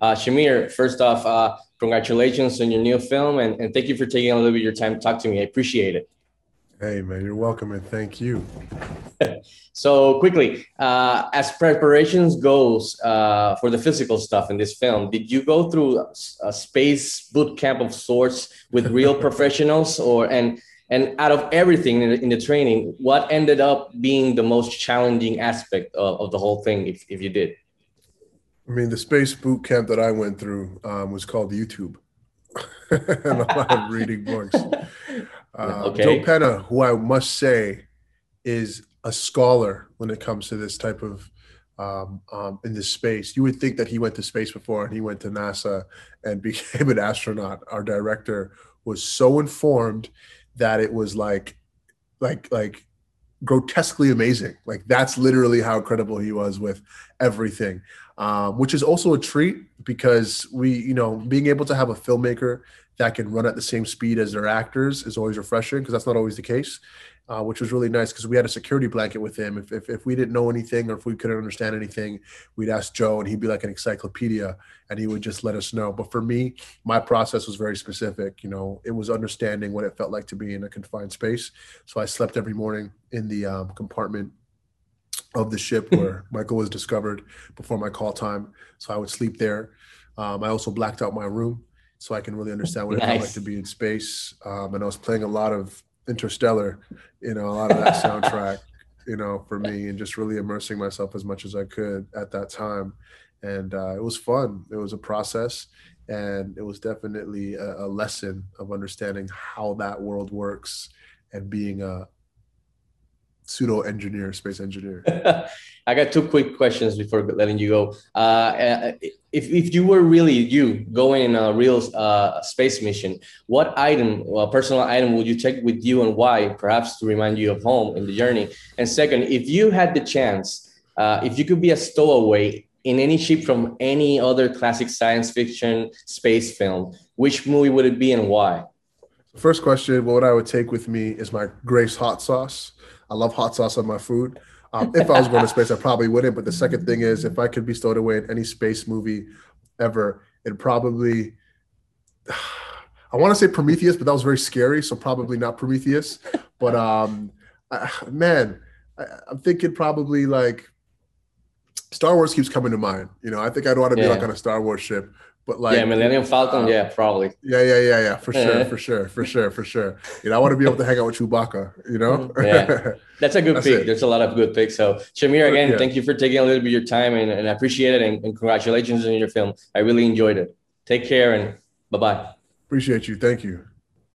Uh, Shamier, first off, uh, congratulations on your new film, and, and thank you for taking a little bit of your time to talk to me. I appreciate it. Hey, man, you're welcome, and thank you. so quickly, uh, as preparations goes uh, for the physical stuff in this film, did you go through a space boot camp of sorts with real professionals, or and and out of everything in the, in the, training, what ended up being the most challenging aspect of, of the whole thing, if, if you did? I mean, the space boot camp that I went through um, was called YouTube, and a lot of reading books. Uh, okay. Joe Penna, who I must say is a scholar when it comes to this type of um, um, in this space. You would think that he went to space before and he went to NASA and became an astronaut. Our director was so informed that it was like, like, like grotesquely amazing. Like that's literally how incredible he was with everything, um, which is also a treat because we, you know, being able to have a filmmaker that can run at the same speed as their actors is always refreshing because that's not always the case uh, which was really nice because we had a security blanket with him. If, if, if we didn't know anything or if we couldn't understand anything, we'd ask Joe and he'd be like an encyclopedia and he would just let us know. But for me, my process was very specific. You know, it was understanding what it felt like to be in a confined space. So I slept every morning in the um, compartment of the ship where Michael was discovered before my call time. So I would sleep there. Um, I also blacked out my room so I can really understand what nice. it felt like to be in space. Um, and I was playing a lot of Interstellar, you know, a lot of that soundtrack, you know, for me, and just really immersing myself as much as I could at that time. And uh, it was fun. It was a process, and it was definitely a, a lesson of understanding how that world works and being a, pseudo engineer, space engineer. I got two quick questions before letting you go. Uh, uh, if, if you were really you going in a real uh, space mission, what item, well, personal item, would you take with you and why? Perhaps to remind you of home in the journey. And second, if you had the chance, uh, if you could be a stowaway in any ship from any other classic science fiction space film, which movie would it be and why? First question: What I would take with me is my Grace hot sauce. I love hot sauce on my food. Um, if I was going to space, I probably wouldn't. But the second thing is, if I could be stowed away in any space movie ever, it probably. I want to say Prometheus, but that was very scary, so probably not Prometheus. But um, I, man, I, I'm thinking probably like Star Wars keeps coming to mind. You know, I think I'd want to be yeah. like on a Star Wars ship but like yeah, Millennium Falcon, uh, yeah, probably. Yeah, yeah, yeah, yeah, for sure, for sure, for sure, for sure. You know, I want to be able to hang out with Chewbacca. You know, mm-hmm. yeah, that's a good that's pick. It. There's a lot of good picks. So Shamier, again, yeah. thank you for taking a little bit of your time, and, and I appreciate it, and, and congratulations on your film. I really enjoyed it. Take care, and bye bye. Appreciate you. Thank you.